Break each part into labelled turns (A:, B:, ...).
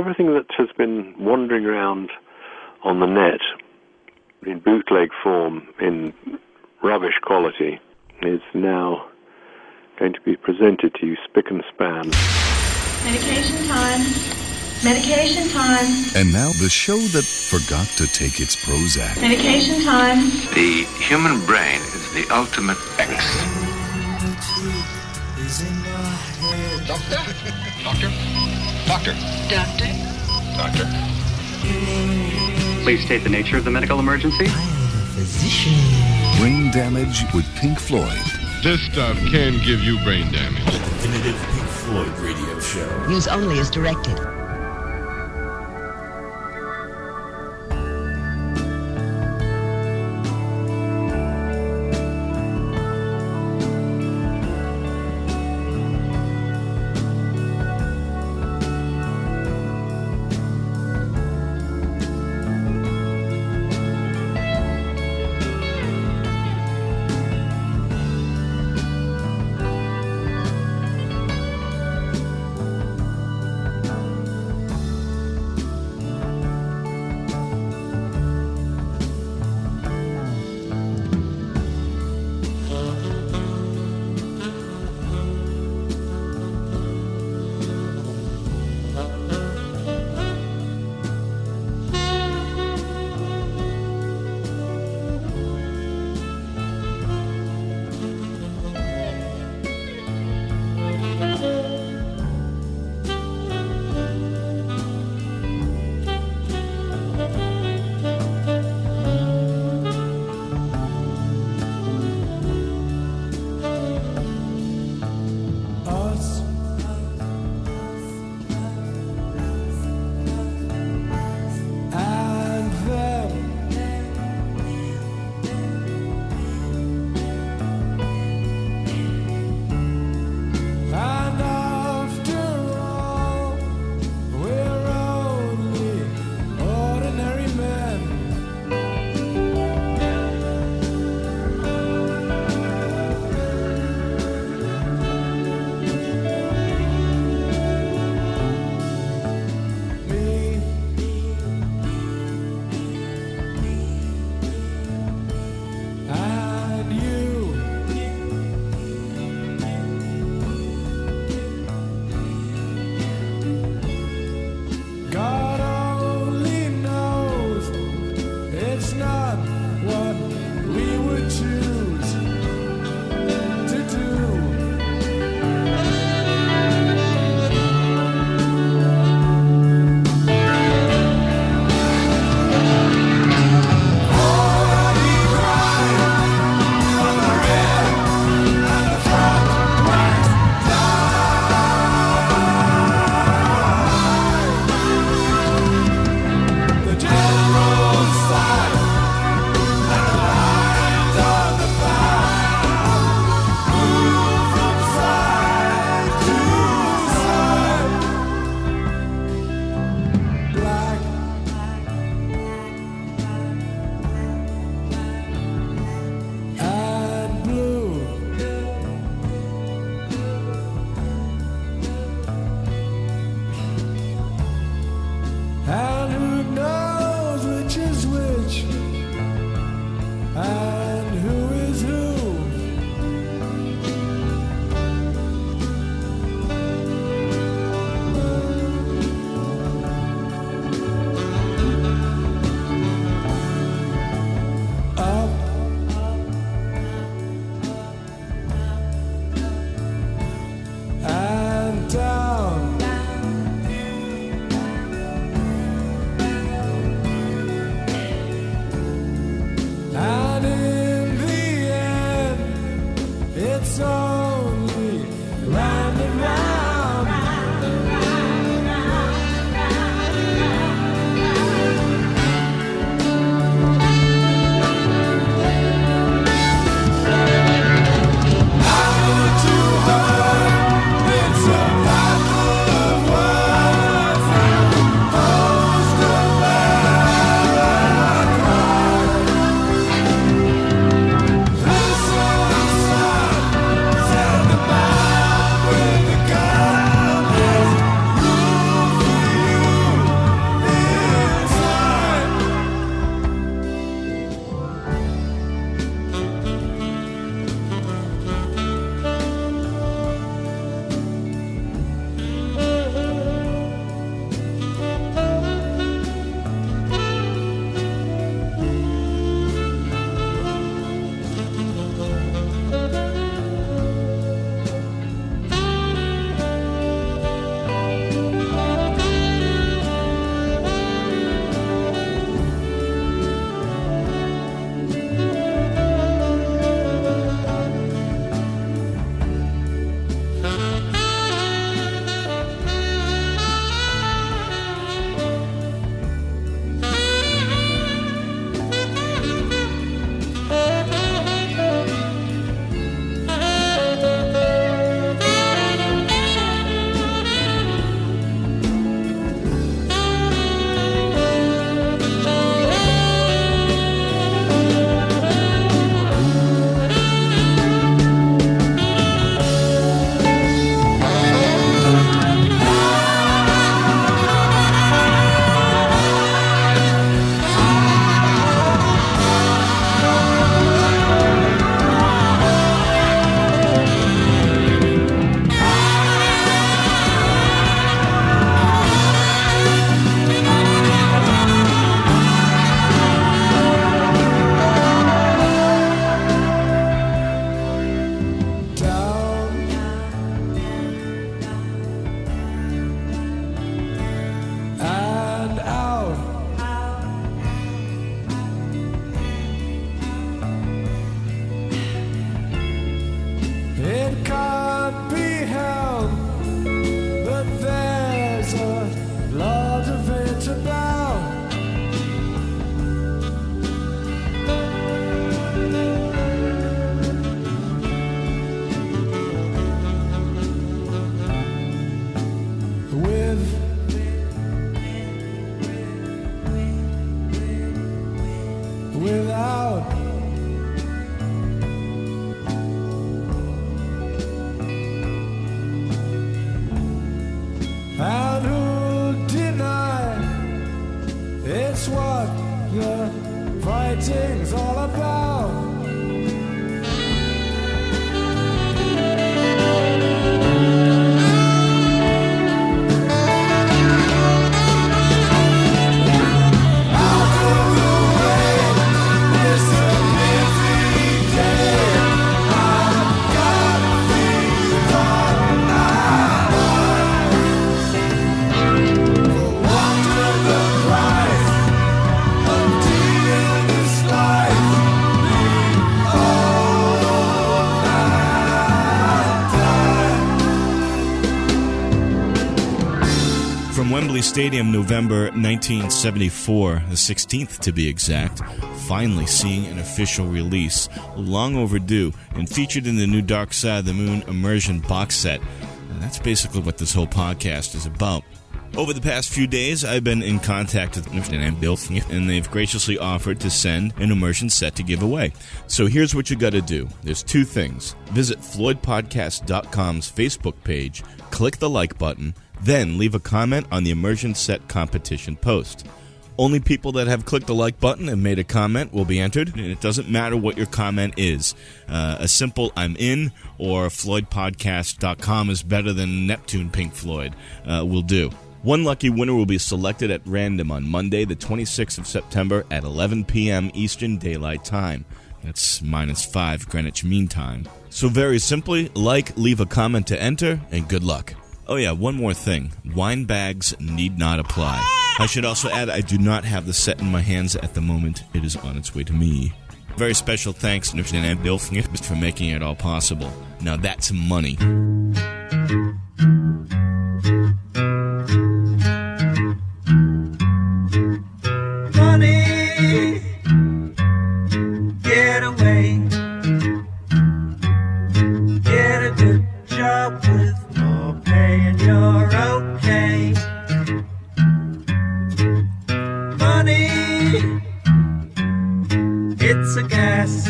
A: everything that has been wandering around on the net in bootleg form in rubbish quality is now going to be presented to you spick and span.
B: Medication time. Medication time.
C: And now the show that forgot to take its Prozac.
B: Medication time.
D: The human brain is the ultimate X.
E: Doctor? Doctor? Doctor?
B: Doctor.
E: Doctor?
F: Please state the nature of the medical emergency. I am a physician.
C: Brain damage with Pink Floyd.
G: This stuff can give you brain damage.
H: Definitive Pink Floyd radio show.
I: Use only as directed. The fighting's all about.
J: Wembley Stadium, November 1974, the 16th to be exact, finally seeing an official release, long overdue, and featured in the new Dark Side of the Moon immersion box set. And that's basically what this whole podcast is about. Over the past few days, I've been in contact with Nifton and they've graciously offered to send an immersion set to give away. So here's what you got to do. There's two things. Visit FloydPodcast.com's Facebook page, click the like button, then leave a comment on the immersion set competition post. Only people that have clicked the like button and made a comment will be entered, and it doesn't matter what your comment is. Uh, a simple I'm in or FloydPodcast.com is better than Neptune Pink Floyd uh, will do. One lucky winner will be selected at random on Monday, the 26th of September at 11 p.m. Eastern Daylight Time. That's minus 5 Greenwich Mean Time. So, very simply, like, leave a comment to enter, and good luck. Oh, yeah, one more thing. Wine bags need not apply. I should also add, I do not have the set in my hands at the moment. It is on its way to me. Very special thanks to and Bill for making it all possible. Now that's. Money,
I: you're okay. Money, it's a gas.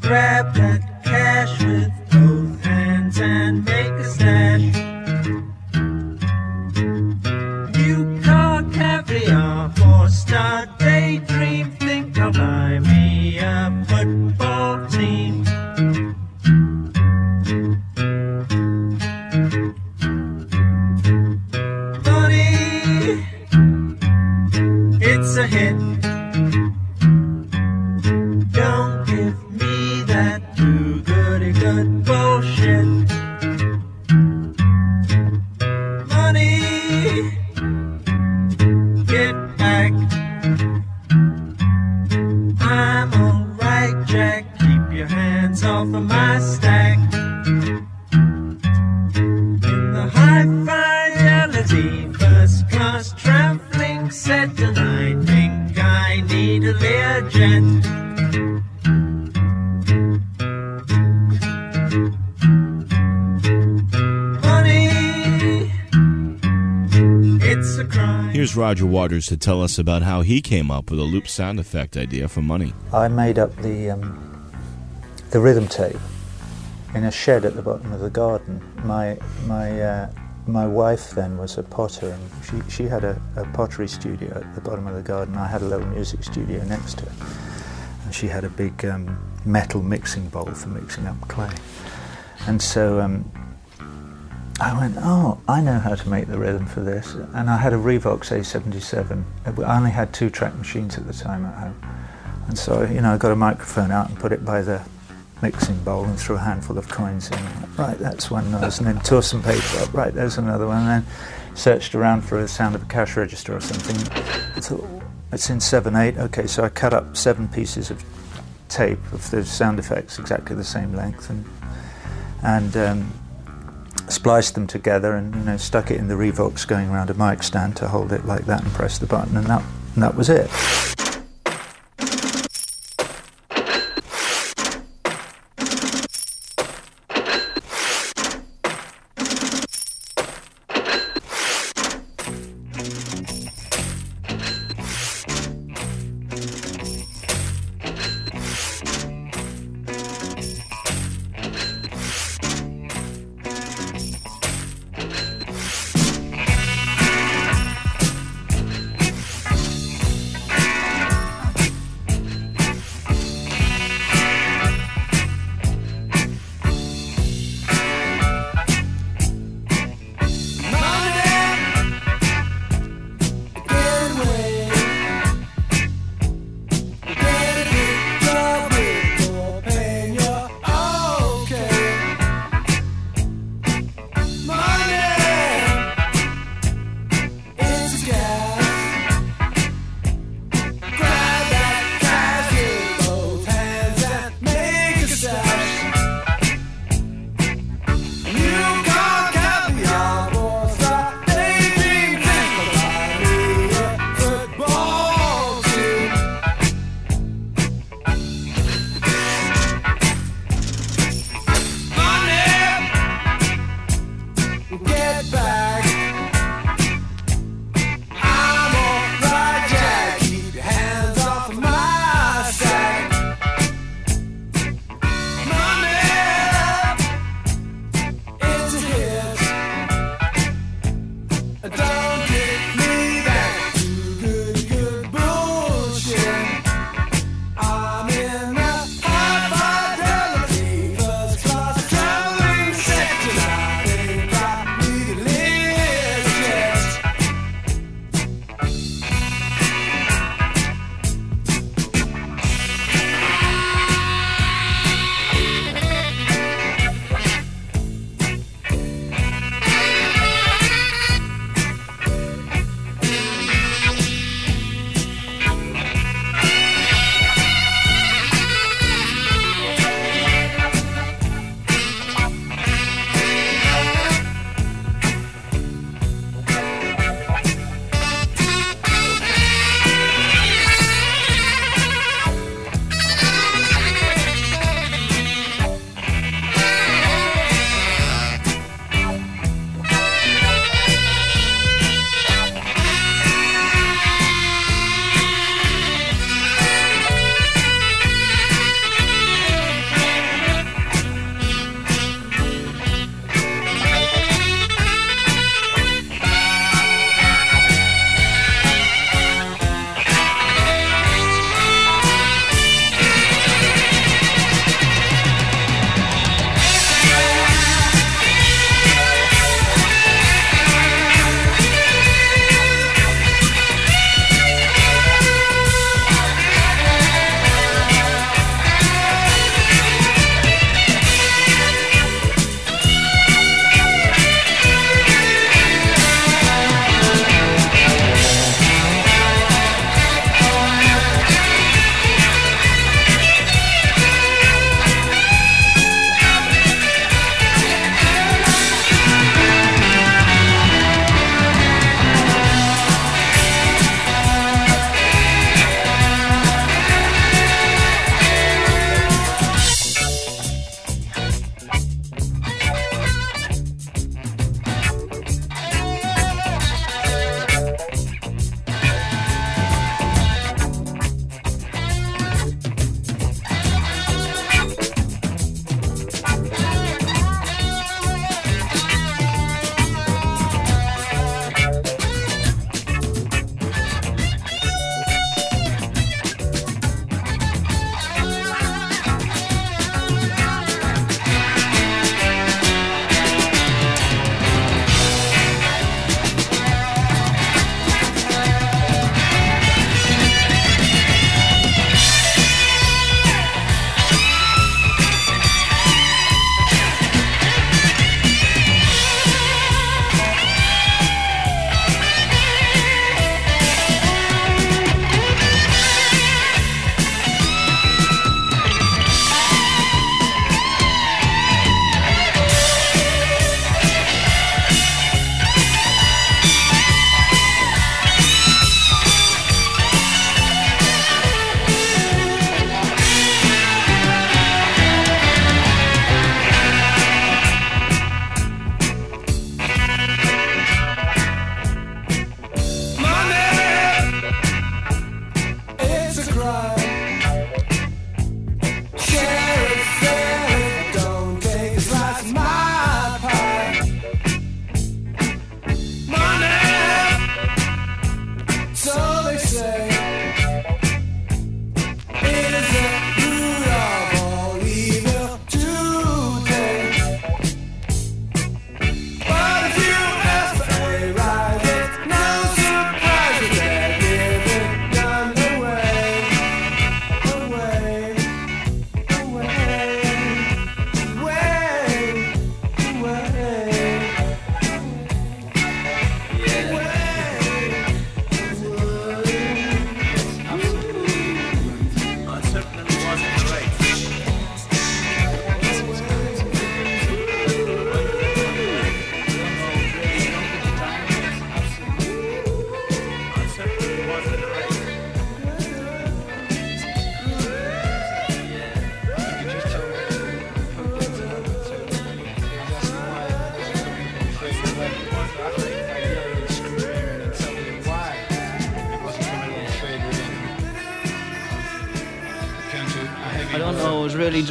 I: Grab that
J: Waters to tell us about how he came up with a loop sound effect idea for money.
K: I made up the um, the rhythm tape in a shed at the bottom of the garden. My my uh, my wife then was a potter, and she she had a, a pottery studio at the bottom of the garden. I had a little music studio next to it, and she had a big um, metal mixing bowl for mixing up clay. And so um, I went, oh, I know how to make the rhythm for this. And I had a Revox A77. I only had two track machines at the time at home. And so, you know, I got a microphone out and put it by the mixing bowl and threw a handful of coins in. Right, that's one noise. And then tore some paper up. Right, there's another one. And then searched around for the sound of a cash register or something. I thought, it's in 7 8. Okay, so I cut up seven pieces of tape of the sound effects exactly the same length and, and um, spliced them together and you know stuck it in the Revox going around a mic stand to hold it like that and press the button and that and that was it.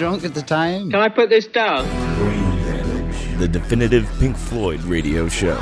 L: Drunk at the time.
M: Can I put this down?
J: The definitive Pink Floyd radio show.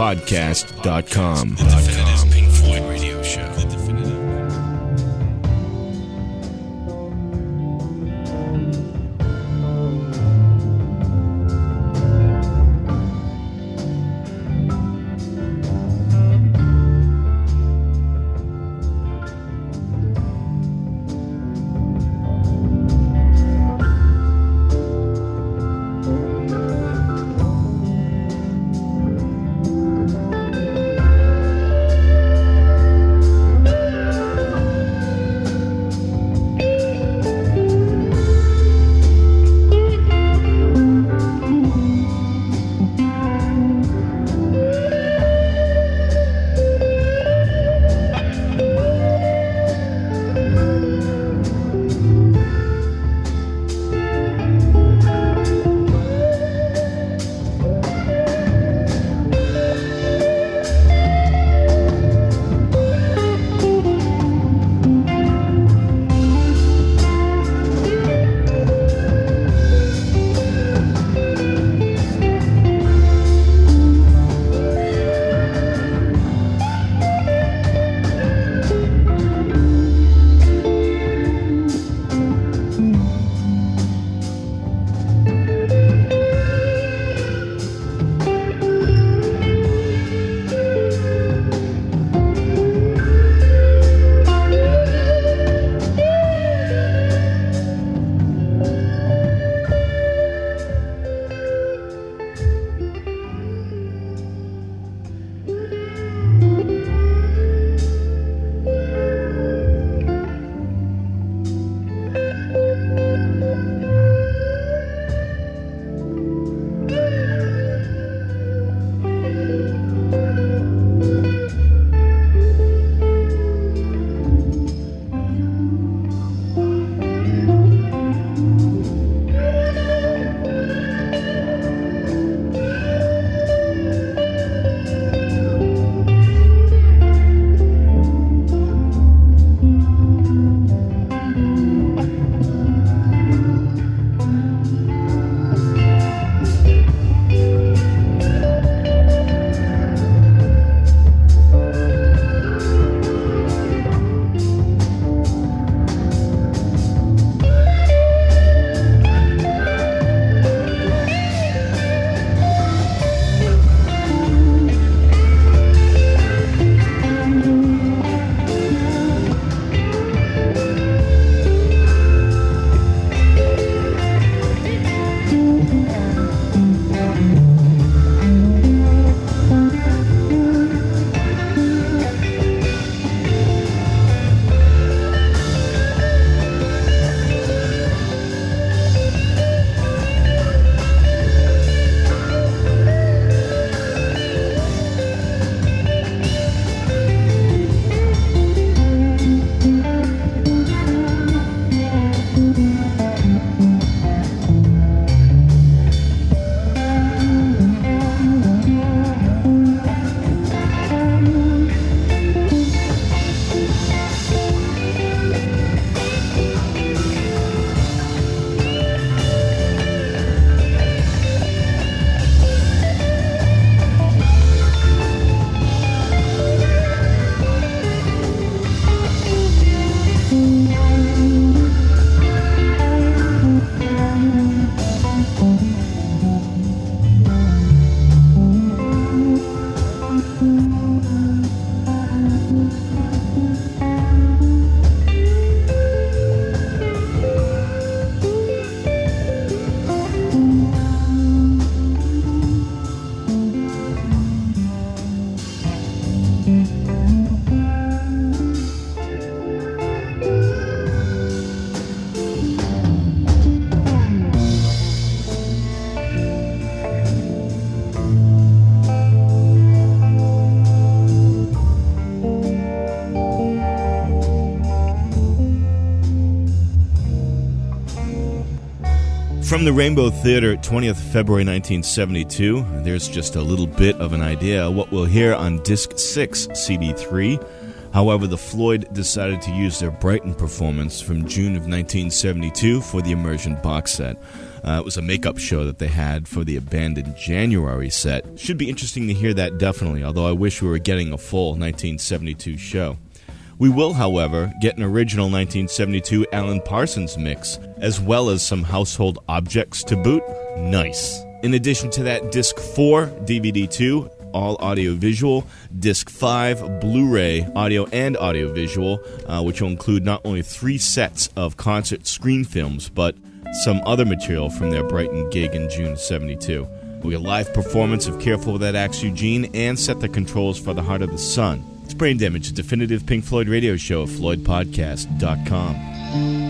J: FloydPodcast.com. The From the Rainbow Theater, 20th February 1972, there's just a little bit of an idea what we'll hear on Disc 6, CD3. However, the Floyd decided to use their Brighton performance from June of 1972 for the Immersion box set. Uh, it was a makeup show that they had for the abandoned January set. Should be interesting to hear that definitely, although I wish we were getting a full 1972 show. We will, however, get an original 1972 Alan Parsons mix, as well as some household objects to boot. Nice. In addition to that, Disc 4, DVD 2, all audio visual, Disc 5, Blu ray, audio and audio visual, uh, which will include not only three sets of concert screen films, but some other material from their Brighton gig in June 72. We get a live performance of Careful with That Axe Eugene and set the controls for The Heart of the Sun. It's Brain Damage, a definitive Pink Floyd radio show at FloydPodcast.com.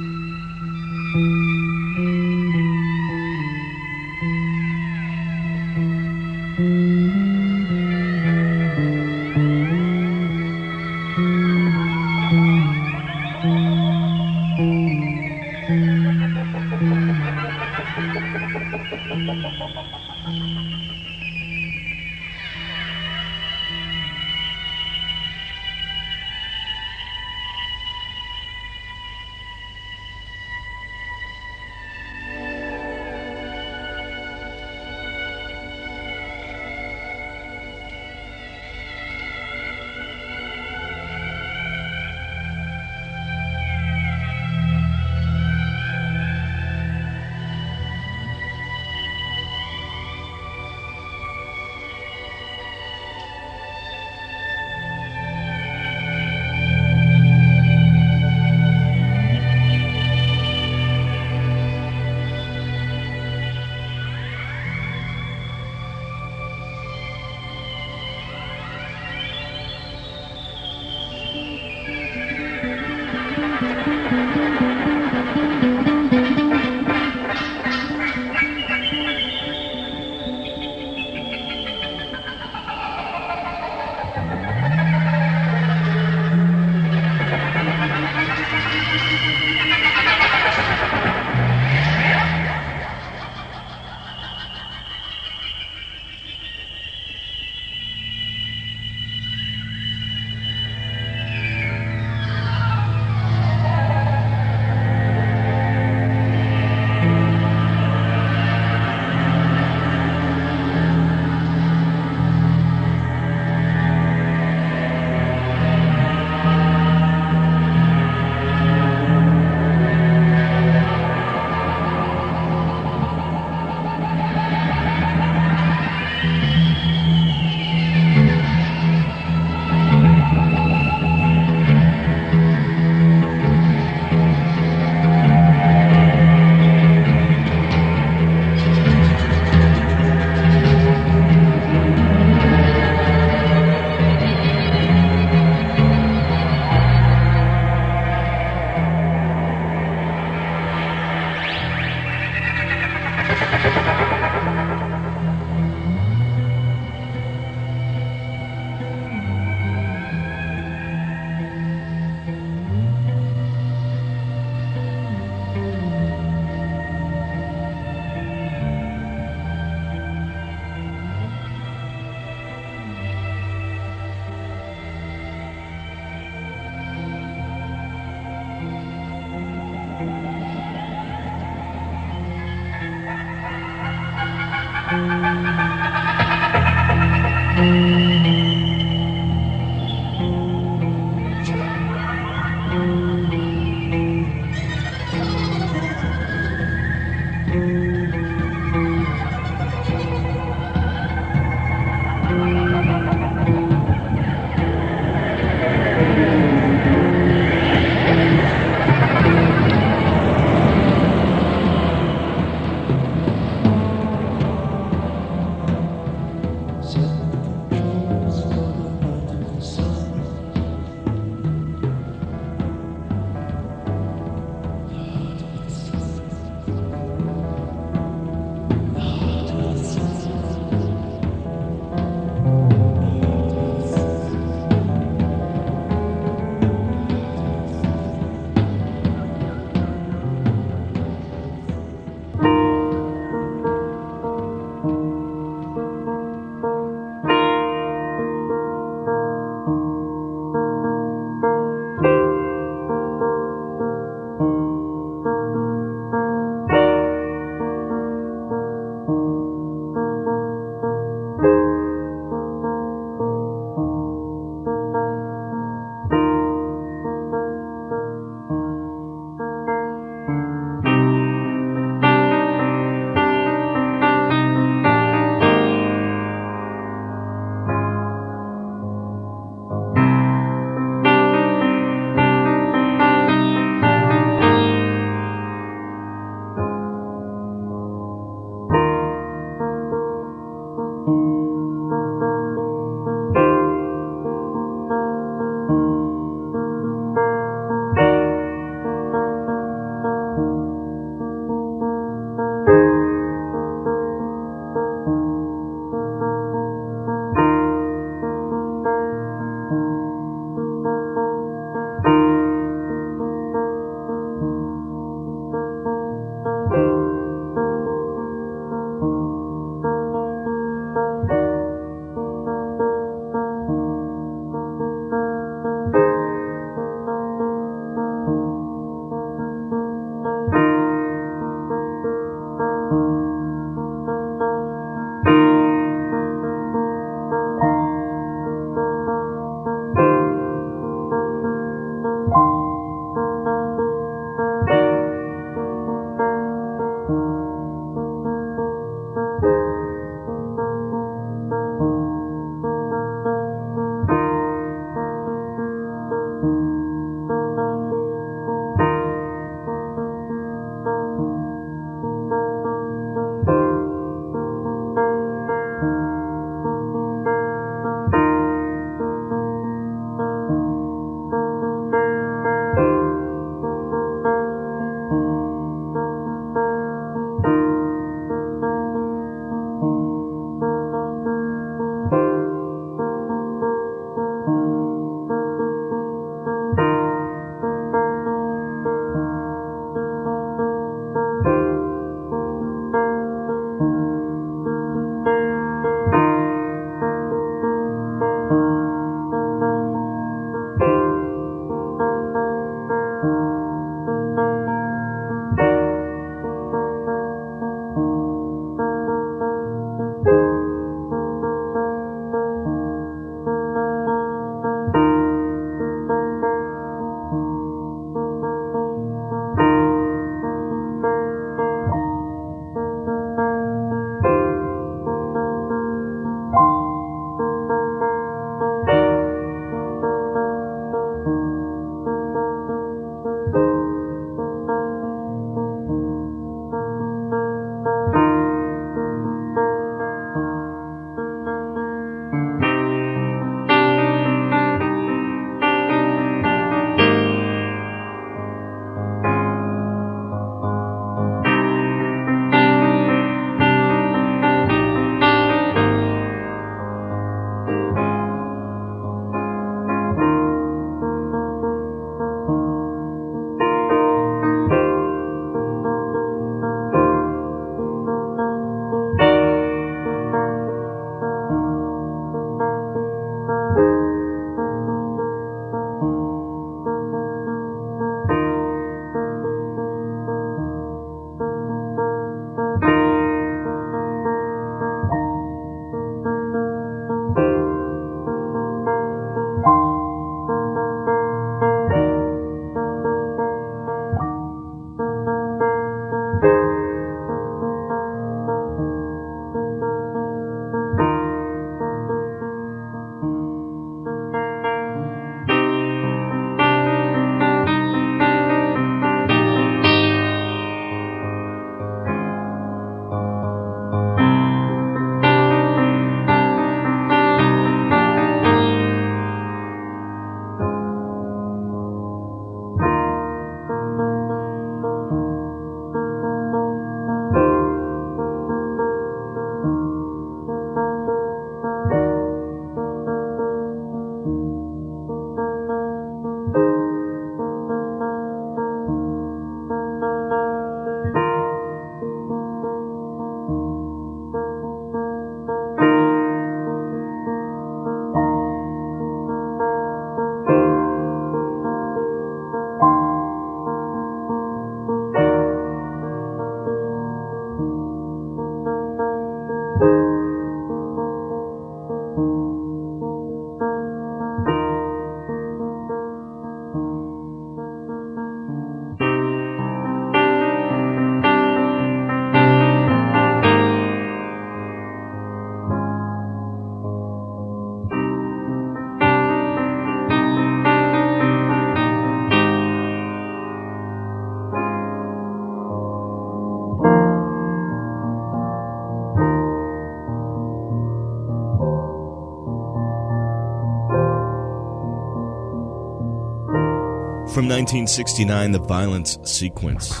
J: From 1969, the violent sequence.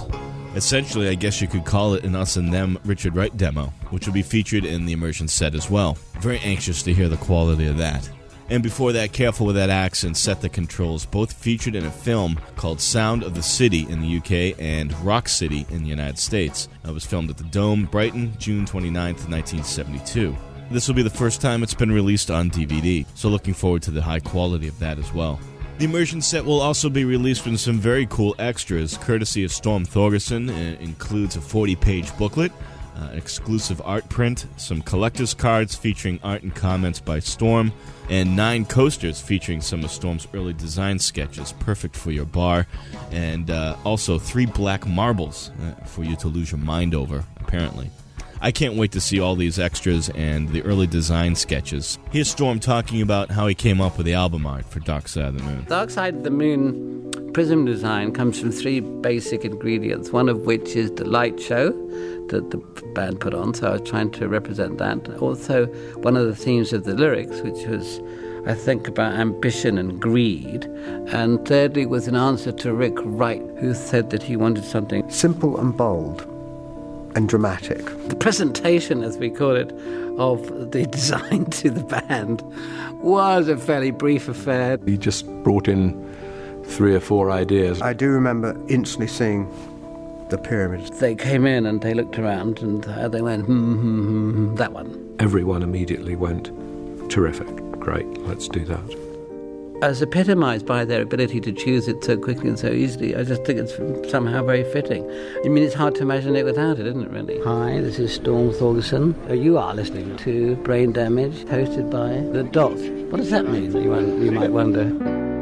J: Essentially, I guess you could call it an Us and Them Richard Wright demo, which will be featured in the immersion set as well. Very anxious to hear the quality of that. And before that, Careful with That Accent, Set the Controls, both featured in a film called Sound of the City in the UK and Rock City in the United States. It was filmed at the Dome, Brighton, June 29th, 1972. This will be the first time it's been released on DVD, so looking forward to the high quality of that as well. The immersion set will also be released with some very cool extras, courtesy of Storm Thorgerson. It includes a 40 page booklet, uh, exclusive art print, some collector's cards featuring art and comments by Storm, and nine coasters featuring some of Storm's early design sketches, perfect for your bar, and uh, also three black marbles uh, for you to lose your mind over, apparently. I can't wait to see all these extras and the early design sketches. Here's Storm talking about how he came up with the album art for Dark Side of the Moon.
L: Dark Side of the Moon prism design comes from three basic ingredients, one of which is the light show that the band put on, so I was trying to represent that. Also, one of the themes of the lyrics, which was, I think, about ambition and greed. And thirdly, was an answer to Rick Wright, who said that he wanted something
N: simple and bold and dramatic.
L: The presentation, as we call it, of the design to the band was a fairly brief affair.
O: He just brought in three or four ideas.
N: I do remember instantly seeing the pyramids.
L: They came in and they looked around and uh, they went, hmm, hmm, hmm, hmm, that one.
O: Everyone immediately went, terrific, great, let's do that
L: as epitomized by their ability to choose it so quickly and so easily, I just think it's somehow very fitting. I mean, it's hard to imagine it without it, isn't it, really? Hi, this is Storm Thorgerson. Uh, you are listening to Brain Damage, hosted by The Dot. What does that mean, you might wonder?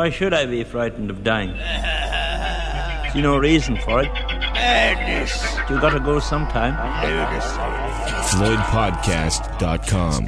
I: Why should I be frightened of dying? See no reason for it.
P: Madness.
I: You gotta go sometime.
J: FloydPodcast.com.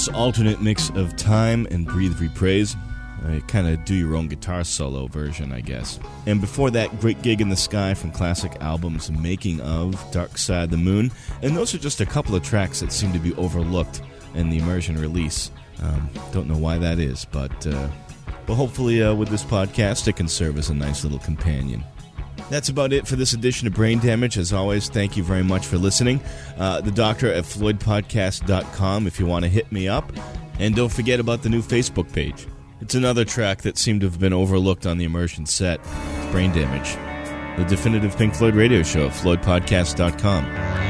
I: nice alternate mix of Time and Breathe Reprise. A kind of do your own guitar solo version, I guess. And before that, Great Gig in the Sky from classic albums Making of, Dark Side of the Moon. And those are just a couple of tracks that seem to be overlooked in the immersion release. Um, don't know why that is, but, uh, but hopefully uh, with this podcast, it can serve as a nice little companion. That's about it for this edition of Brain Damage. As always, thank you very much for listening. Uh, the doctor at floydpodcast.com if you want to hit me up. And don't forget about the new Facebook page. It's another track that seemed to have been overlooked on the immersion set. Brain Damage. The definitive Pink Floyd radio show at floydpodcast.com.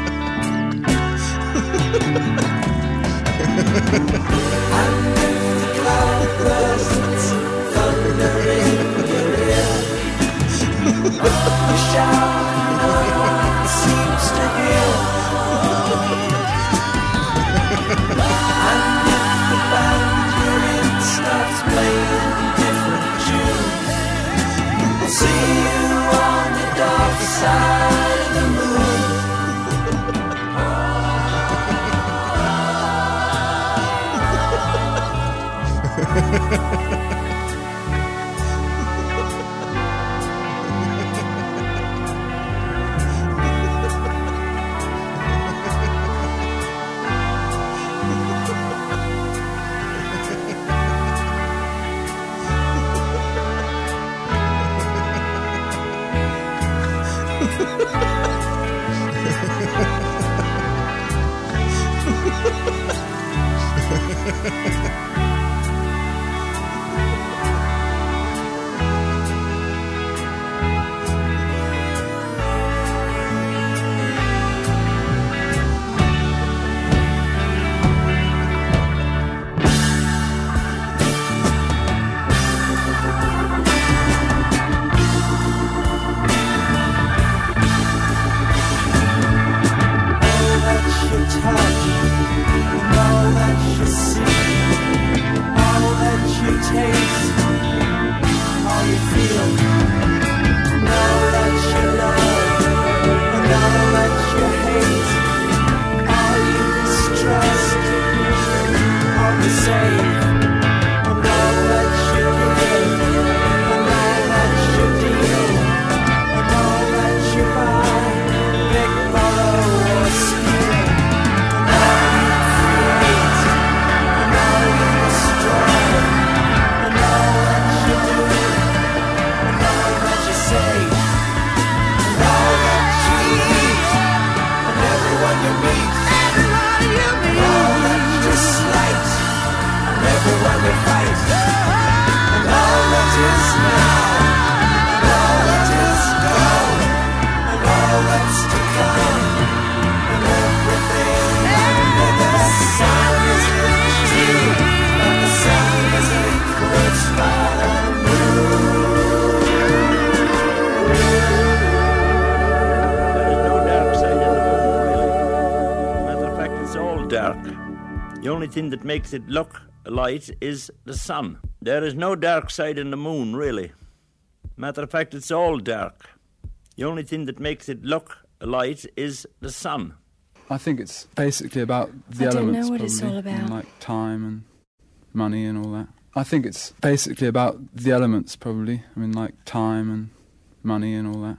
I: thing that makes it look light is the sun. There is no dark side in the moon, really. Matter of fact, it's all dark. The only thing that makes it look light is the sun.
Q: I think it's basically about the
B: I don't
Q: elements,
B: know what it's
Q: probably,
B: all about.
Q: like time and money and all that. I think it's basically about the elements, probably. I mean, like time and money and all that.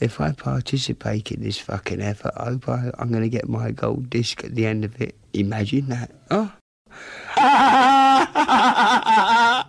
R: If I participate in this fucking effort, I hope I, I'm going to get my gold disc at the end of it. Imagine that. Oh.